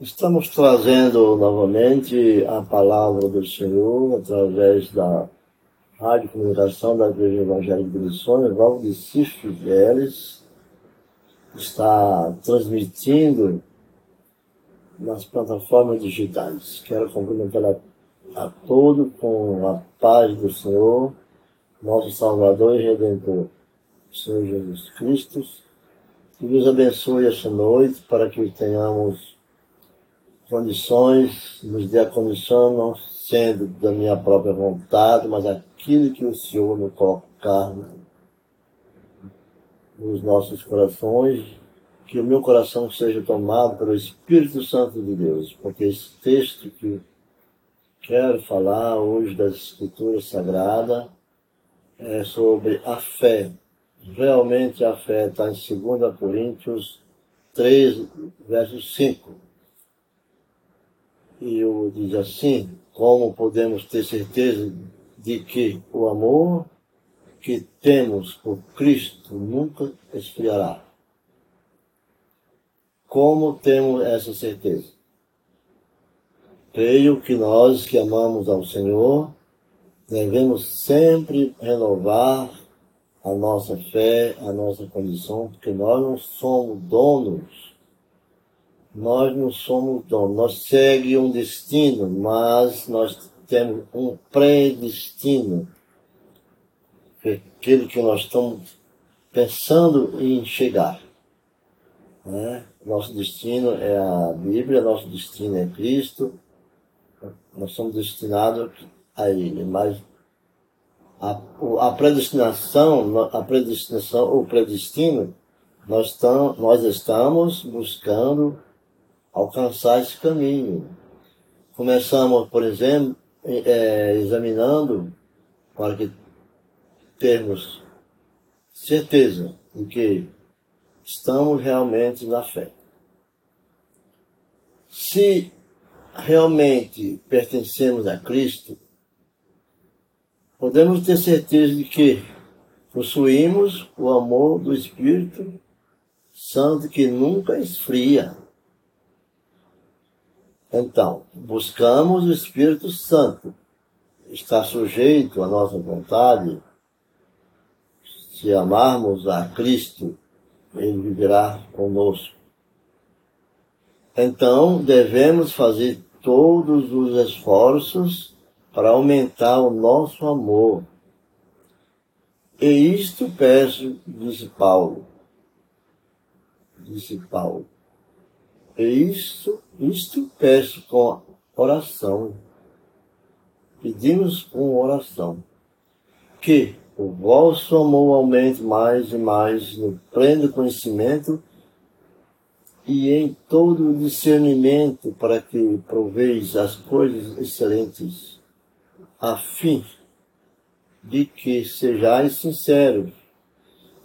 Estamos trazendo novamente a palavra do Senhor através da Rádio Comunicação da Igreja Evangélica de Missões, Val de Vélez, está transmitindo nas plataformas digitais. Quero cumprimentar a, a todos com a paz do Senhor, nosso Salvador e Redentor, Senhor Jesus Cristo, que nos abençoe esta noite para que tenhamos condições, nos dê a condição, não sendo da minha própria vontade, mas aquilo que o Senhor me colocar nos nossos corações, que o meu coração seja tomado pelo Espírito Santo de Deus, porque esse texto que quero falar hoje das Escrituras Sagradas é sobre a fé. Realmente a fé está em 2 Coríntios 3, verso 5 e o diz assim: como podemos ter certeza de que o amor que temos por Cristo nunca esfriará? Como temos essa certeza? Creio que nós que amamos ao Senhor devemos sempre renovar a nossa fé, a nossa condição, porque nós não somos donos nós não somos donos, nós seguimos um destino, mas nós temos um predestino. Aquele que nós estamos pensando em chegar. Né? Nosso destino é a Bíblia, nosso destino é Cristo. Nós somos destinados a Ele, mas a, a predestinação, a predestinação, o predestino, nós, tam, nós estamos buscando alcançar esse caminho. Começamos, por exemplo, é, examinando para que termos certeza de que estamos realmente na fé. Se realmente pertencemos a Cristo, podemos ter certeza de que possuímos o amor do Espírito Santo que nunca esfria. Então, buscamos o Espírito Santo. Está sujeito à nossa vontade. Se amarmos a Cristo, Ele viverá conosco. Então, devemos fazer todos os esforços para aumentar o nosso amor. E isto peço, disse Paulo. Disse Paulo e isto, isto peço com oração. Pedimos com oração que o vosso amor aumente mais e mais no pleno conhecimento e em todo o discernimento para que proveis as coisas excelentes, a fim de que sejais sinceros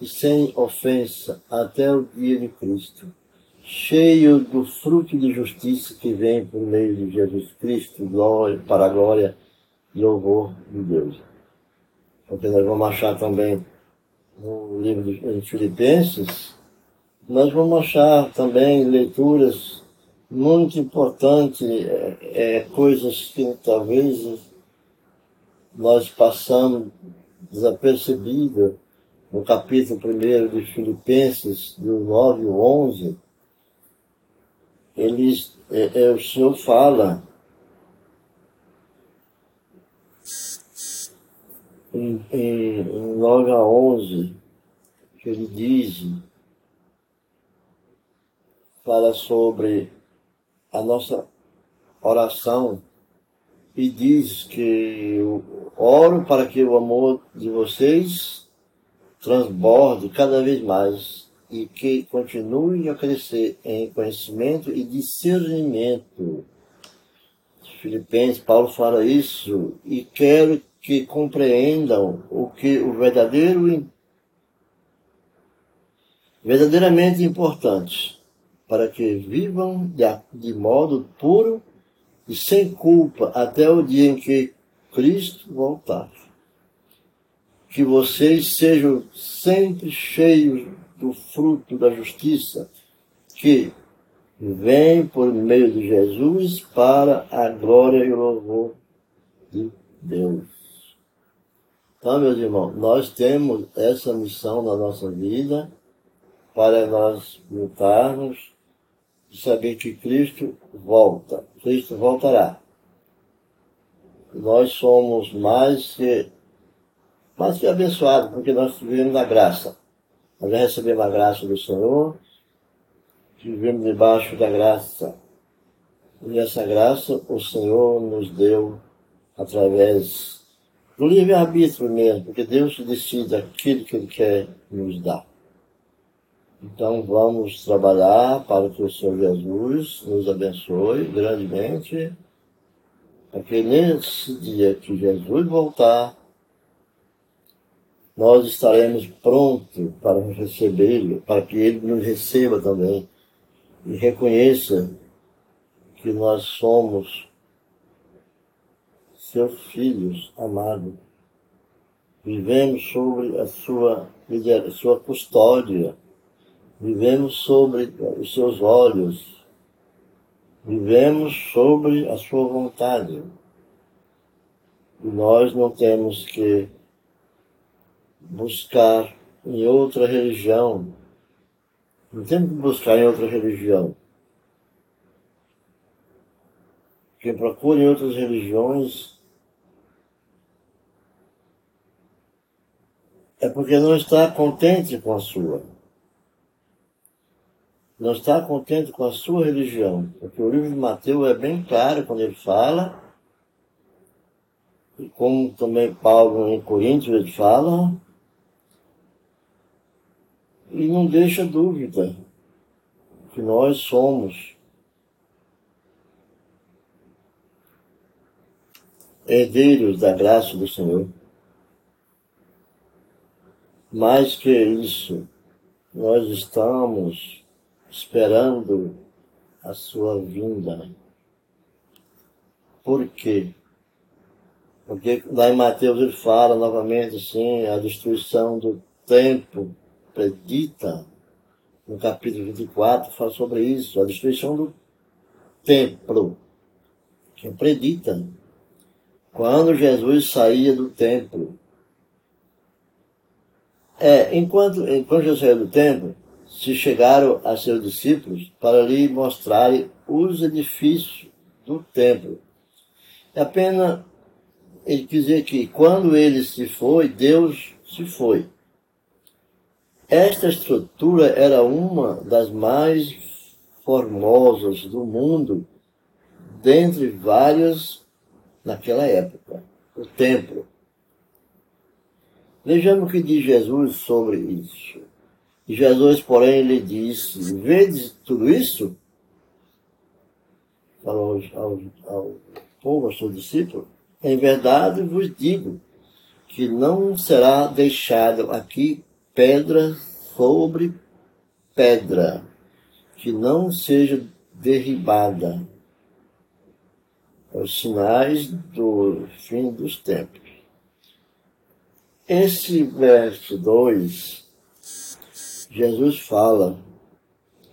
e sem ofensa até o dia de Cristo cheio do fruto de justiça que vem por meio de Jesus Cristo, glória, para a glória e louvor de Deus. Porque nós vamos achar também no livro de Filipenses, nós vamos achar também leituras muito importantes, é, é, coisas que talvez nós passamos desapercebidas no capítulo 1 de Filipenses, do 9 ao 11, eles, é, é, o Senhor fala. Em, em, em 9 a 11, que ele diz, fala sobre a nossa oração e diz que eu oro para que o amor de vocês transborde cada vez mais e que continue a crescer em conhecimento e discernimento. Filipenses, Paulo fala isso, e quero que compreendam o que o verdadeiro verdadeiramente importante para que vivam de, de modo puro e sem culpa até o dia em que Cristo voltar. Que vocês sejam sempre cheios do fruto da justiça, que vem por meio de Jesus para a glória e o louvor de Deus. Então, meus irmãos, nós temos essa missão na nossa vida para nós lutarmos e saber que Cristo volta. Cristo voltará. Nós somos mais que, mais que abençoados, porque nós vivemos na graça. Nós já recebemos a graça do Senhor, vivemos debaixo da graça. E essa graça o Senhor nos deu através do livre-arbítrio mesmo, porque Deus decide aquilo que Ele quer nos dar. Então vamos trabalhar para que o Senhor Jesus nos abençoe grandemente, para que nesse dia que Jesus voltar, nós estaremos prontos para recebê-lo, para que ele nos receba também e reconheça que nós somos seus filhos amados. Vivemos sobre a sua, sua custódia, vivemos sobre os seus olhos, vivemos sobre a sua vontade. E nós não temos que buscar em outra religião não temos que buscar em outra religião. Quem procura em outras religiões é porque não está contente com a sua. Não está contente com a sua religião. Porque o livro de Mateus é bem claro quando ele fala, e como também Paulo em Coríntios ele fala, e não deixa dúvida que nós somos herdeiros da graça do Senhor. Mais que isso, nós estamos esperando a sua vinda. Por quê? Porque lá em Mateus ele fala novamente assim, a destruição do tempo predita, no capítulo 24, fala sobre isso, a destruição do templo. Quem predita? Quando Jesus saía do templo. É, enquanto, enquanto Jesus saía do templo, se chegaram a seus discípulos para lhe mostrarem os edifícios do templo. É apenas ele dizer que quando ele se foi, Deus se foi. Esta estrutura era uma das mais formosas do mundo, dentre várias naquela época, o templo. Vejamos o que diz Jesus sobre isso. Jesus, porém, lhe disse: Vedes tudo isso? Falou ao, ao, ao povo, aos seus discípulos: Em verdade vos digo que não será deixado aqui pedra sobre pedra, que não seja derribada. Os sinais do fim dos tempos. Esse verso 2, Jesus fala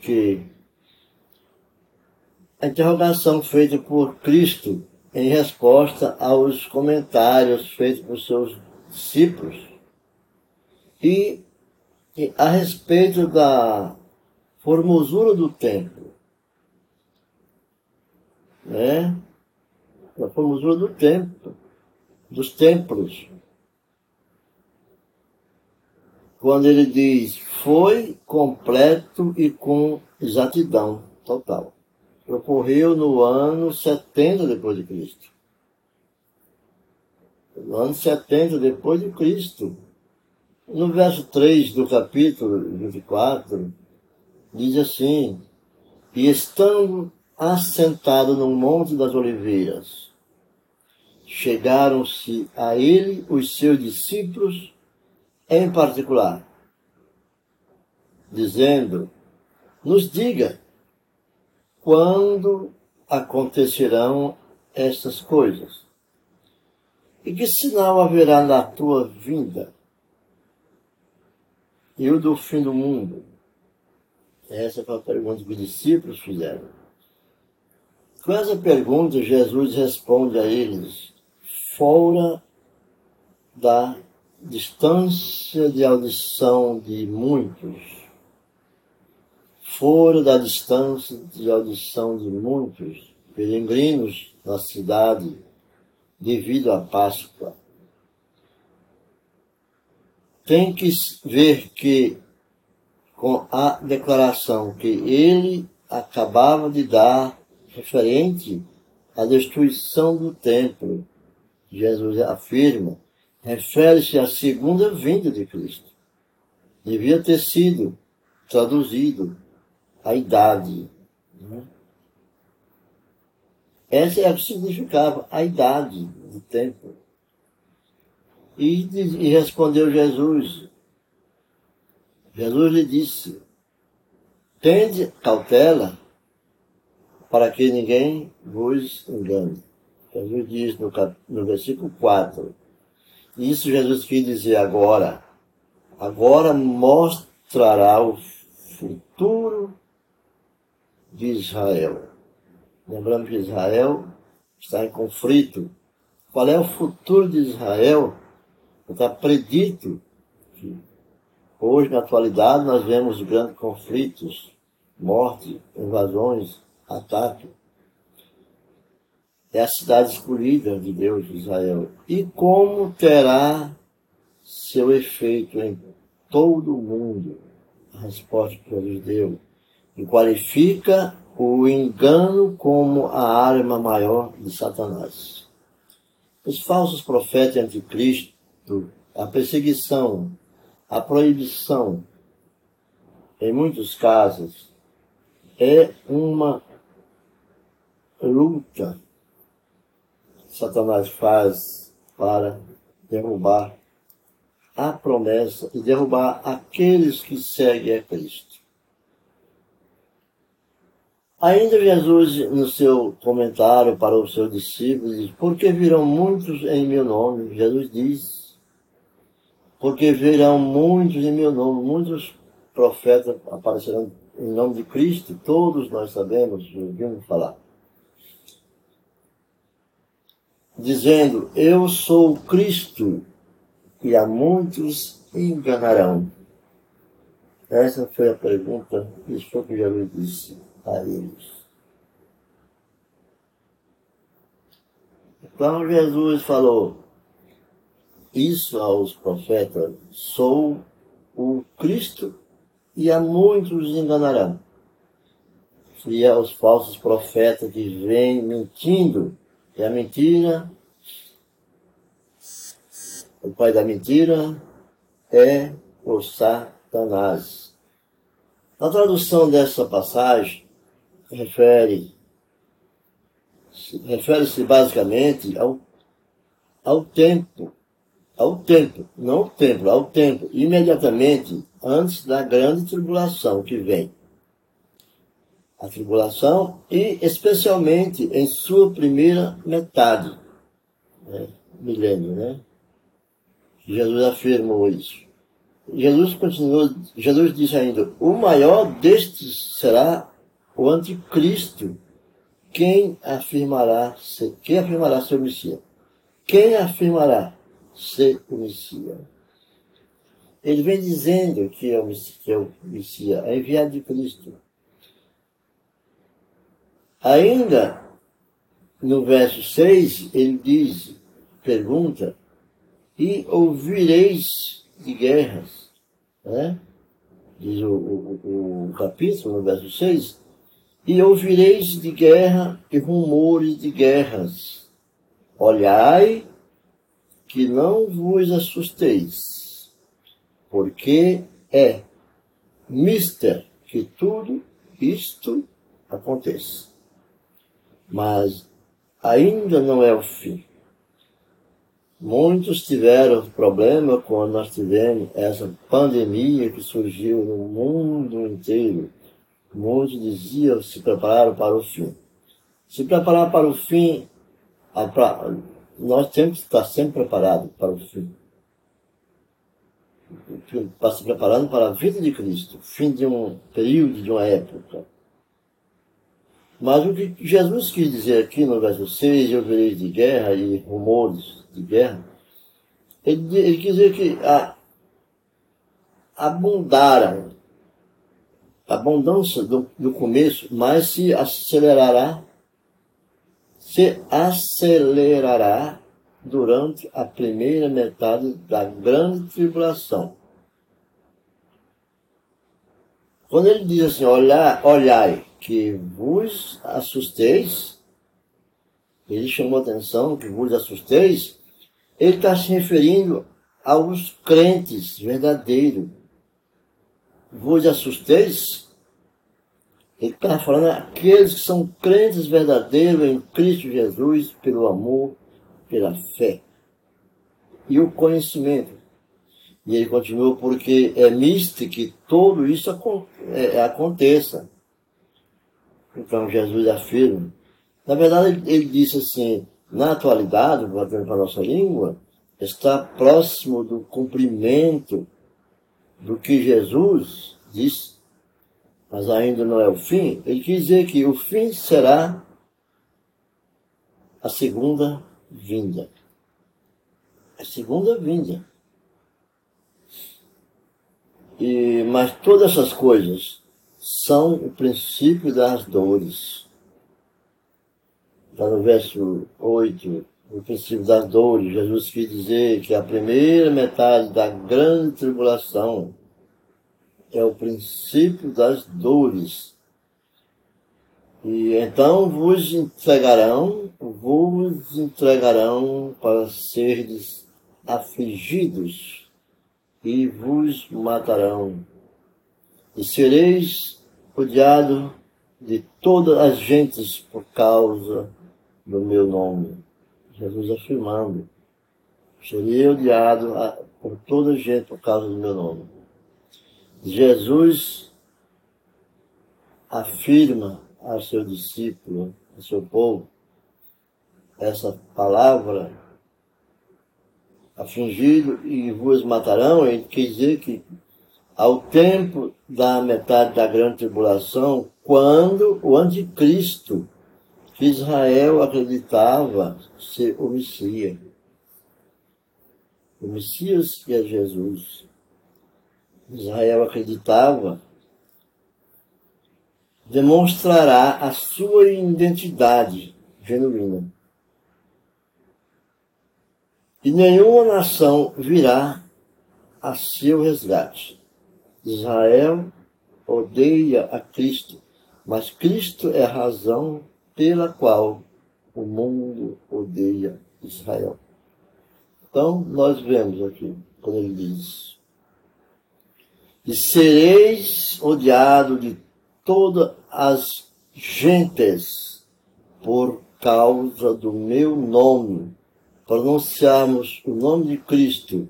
que a interrogação feita por Cristo em resposta aos comentários feitos por seus discípulos e a respeito da formosura do templo, né? Da formosura do templo, dos templos. Quando ele diz, foi completo e com exatidão total. Ocorreu no ano 70 depois de Cristo. No ano 70 depois de Cristo. No verso 3 do capítulo 24, diz assim: E estando assentado no Monte das Oliveiras, chegaram-se a ele os seus discípulos em particular, dizendo: Nos diga quando acontecerão estas coisas, e que sinal haverá na tua vinda e o do fim do mundo. Essa foi a pergunta que os discípulos fizeram. Com essa pergunta, Jesus responde a eles fora da distância de audição de muitos, fora da distância de audição de muitos peregrinos na cidade devido à Páscoa. Tem que ver que, com a declaração que ele acabava de dar referente à destruição do templo, Jesus afirma, refere-se à segunda vinda de Cristo. Devia ter sido traduzido a idade. Né? Essa é o que significava a idade do templo. E, e respondeu Jesus. Jesus lhe disse: Tende cautela para que ninguém vos engane. Jesus diz no, no versículo 4. Isso Jesus quis dizer agora. Agora mostrará o futuro de Israel. Lembrando que Israel está em conflito. Qual é o futuro de Israel? Está predito que hoje, na atualidade, nós vemos grandes conflitos, morte, invasões, ataque. É a cidade escolhida de Deus, Israel. E como terá seu efeito em todo o mundo? A resposta que Jesus deu. E qualifica o engano como a arma maior de Satanás. Os falsos profetas anticristo, a perseguição, a proibição, em muitos casos, é uma luta que Satanás faz para derrubar a promessa e derrubar aqueles que seguem a Cristo. Ainda Jesus, no seu comentário para os seus discípulos, diz, porque virão muitos em meu nome, Jesus diz, porque virão muitos em meu nome, muitos profetas aparecerão em nome de Cristo, todos nós sabemos, ouvimos falar. Dizendo, eu sou Cristo, e a muitos enganarão. Essa foi a pergunta, isso foi o que Jesus disse a eles. Então Jesus falou isso aos profetas: sou o Cristo e a muitos enganarão. E aos falsos profetas que vêm mentindo, e a mentira, o pai da mentira é o Satanás. Na tradução dessa passagem, refere refere-se basicamente ao, ao tempo, ao tempo, não ao templo, ao tempo, imediatamente antes da grande tribulação que vem. A tribulação e especialmente em sua primeira metade, né? milênio, né? Jesus afirmou isso. Jesus continuou, Jesus disse ainda, o maior destes será o anticristo, quem afirmará ser, quem afirmará ser o Messias? Quem afirmará ser o Messias? Ele vem dizendo que é o, é Messias, é enviado de Cristo. Ainda no verso 6, ele diz, pergunta, e ouvireis de guerras, né? diz o, o, o capítulo, no verso 6, e ouvireis de guerra e rumores de guerras. Olhai que não vos assusteis, porque é mister que tudo isto aconteça. Mas ainda não é o fim. Muitos tiveram problema quando nós tivemos essa pandemia que surgiu no mundo inteiro Muitos diziam se prepararam para o fim. Se preparar para o fim, nós temos que estar sempre preparados para o fim. está se preparando para a vida de Cristo, fim de um período, de uma época. Mas o que Jesus quis dizer aqui no verso 6, eu verei de guerra e rumores de guerra, ele, ele quis dizer que a, abundaram, a abundância do, do começo, mas se acelerará, se acelerará durante a primeira metade da grande tribulação. Quando ele diz assim, olhai, que vos assusteis, ele chamou atenção que vos assusteis, ele está se referindo aos crentes verdadeiros. Vos assusteis? Ele está falando aqueles que são crentes verdadeiros em Cristo Jesus, pelo amor, pela fé e o conhecimento. E ele continuou, porque é místico que tudo isso é, aconteça. Então Jesus afirma. Na verdade, ele disse assim, na atualidade, voltando para a nossa língua, está próximo do cumprimento do que Jesus disse, mas ainda não é o fim. Ele quis dizer que o fim será a segunda vinda. A segunda vinda. E, mas todas essas coisas são o princípio das dores. Está no verso 8, o princípio das dores, Jesus quis dizer que a primeira metade da grande tribulação é o princípio das dores. E então vos entregarão, vos entregarão para seres afligidos e vos matarão. E sereis odiado de todas as gentes por causa do meu nome. Jesus afirmando, serei odiado por toda a gente por causa do meu nome. Jesus afirma a seu discípulo, a seu povo, essa palavra, afligido e vos matarão, ele quer dizer que ao tempo da metade da grande tribulação, quando o anticristo, que Israel acreditava ser o Messias, o Messias que é Jesus, Israel acreditava, demonstrará a sua identidade genuína. E nenhuma nação virá a seu resgate. Israel odeia a Cristo, mas Cristo é a razão pela qual o mundo odeia Israel. Então, nós vemos aqui, quando ele diz: E sereis odiado de todas as gentes por causa do meu nome. Pronunciarmos o nome de Cristo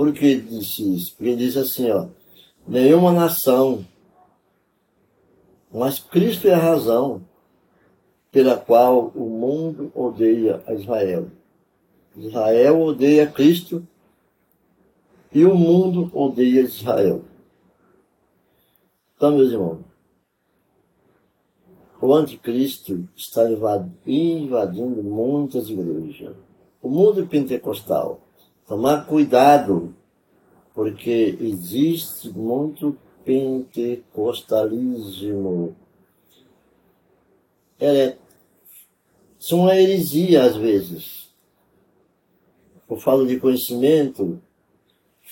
por que disse isso? Porque ele diz assim, ó, nenhuma nação, mas Cristo é a razão pela qual o mundo odeia a Israel. Israel odeia Cristo e o mundo odeia Israel. Então, meus irmãos, o anticristo está invadindo muitas igrejas. O mundo pentecostal tomar cuidado, porque existe muito pentecostalismo. É, são uma heresia às vezes. Por falta de conhecimento,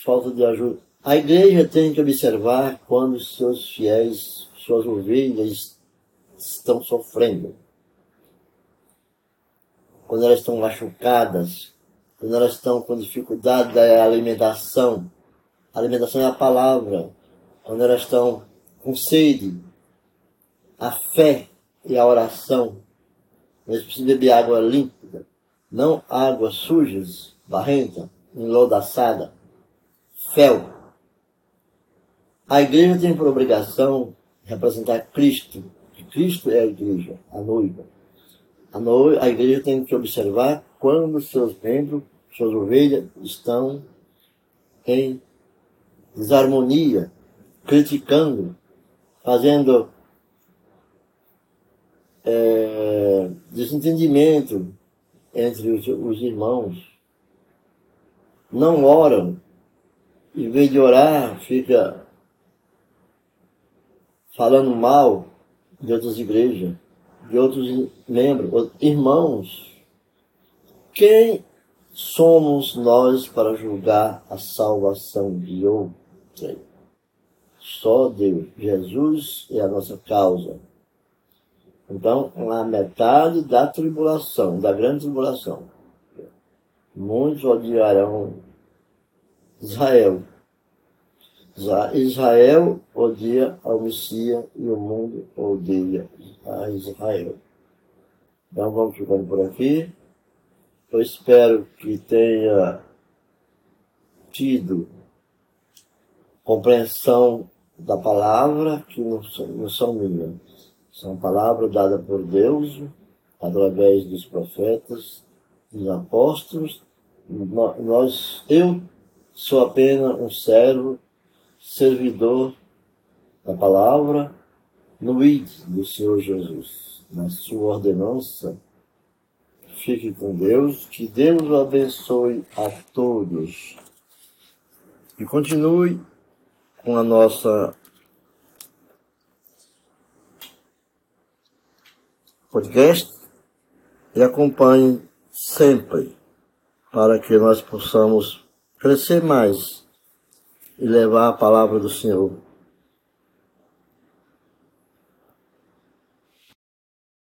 falta de ajuda. A igreja tem que observar quando seus fiéis, suas ovelhas estão sofrendo. Quando elas estão machucadas, quando elas estão com dificuldade da alimentação. A alimentação é a palavra. Quando elas estão com sede, a fé e a oração. Eles precisam beber água límpida, não águas sujas, barrenta, enlodaçada, fel. A igreja tem por obrigação representar Cristo, Cristo é a igreja, a noiva. A, noiva, a igreja tem que observar quando seus membros, suas ovelhas, estão em desarmonia, criticando, fazendo é, desentendimento entre os, os irmãos. Não oram, em vez de orar, fica falando mal de outras igrejas, de outros membros, irmãos. Quem somos nós para julgar a salvação de outrem? Só Deus. Jesus é a nossa causa. Então, a metade da tribulação, da grande tribulação. Muitos odiarão Israel, Israel odia ao Messias e o mundo odeia a Israel. Então vamos ficando por aqui. Eu espero que tenha tido compreensão da palavra, que não são, não são minhas. São palavras dadas por Deus, através dos profetas, dos apóstolos. Nós, eu sou apenas um servo servidor da palavra no ID do Senhor Jesus, na sua ordenança. Fique com Deus, que Deus abençoe a todos. E continue com a nossa podcast e acompanhe sempre para que nós possamos crescer mais e levar a palavra do Senhor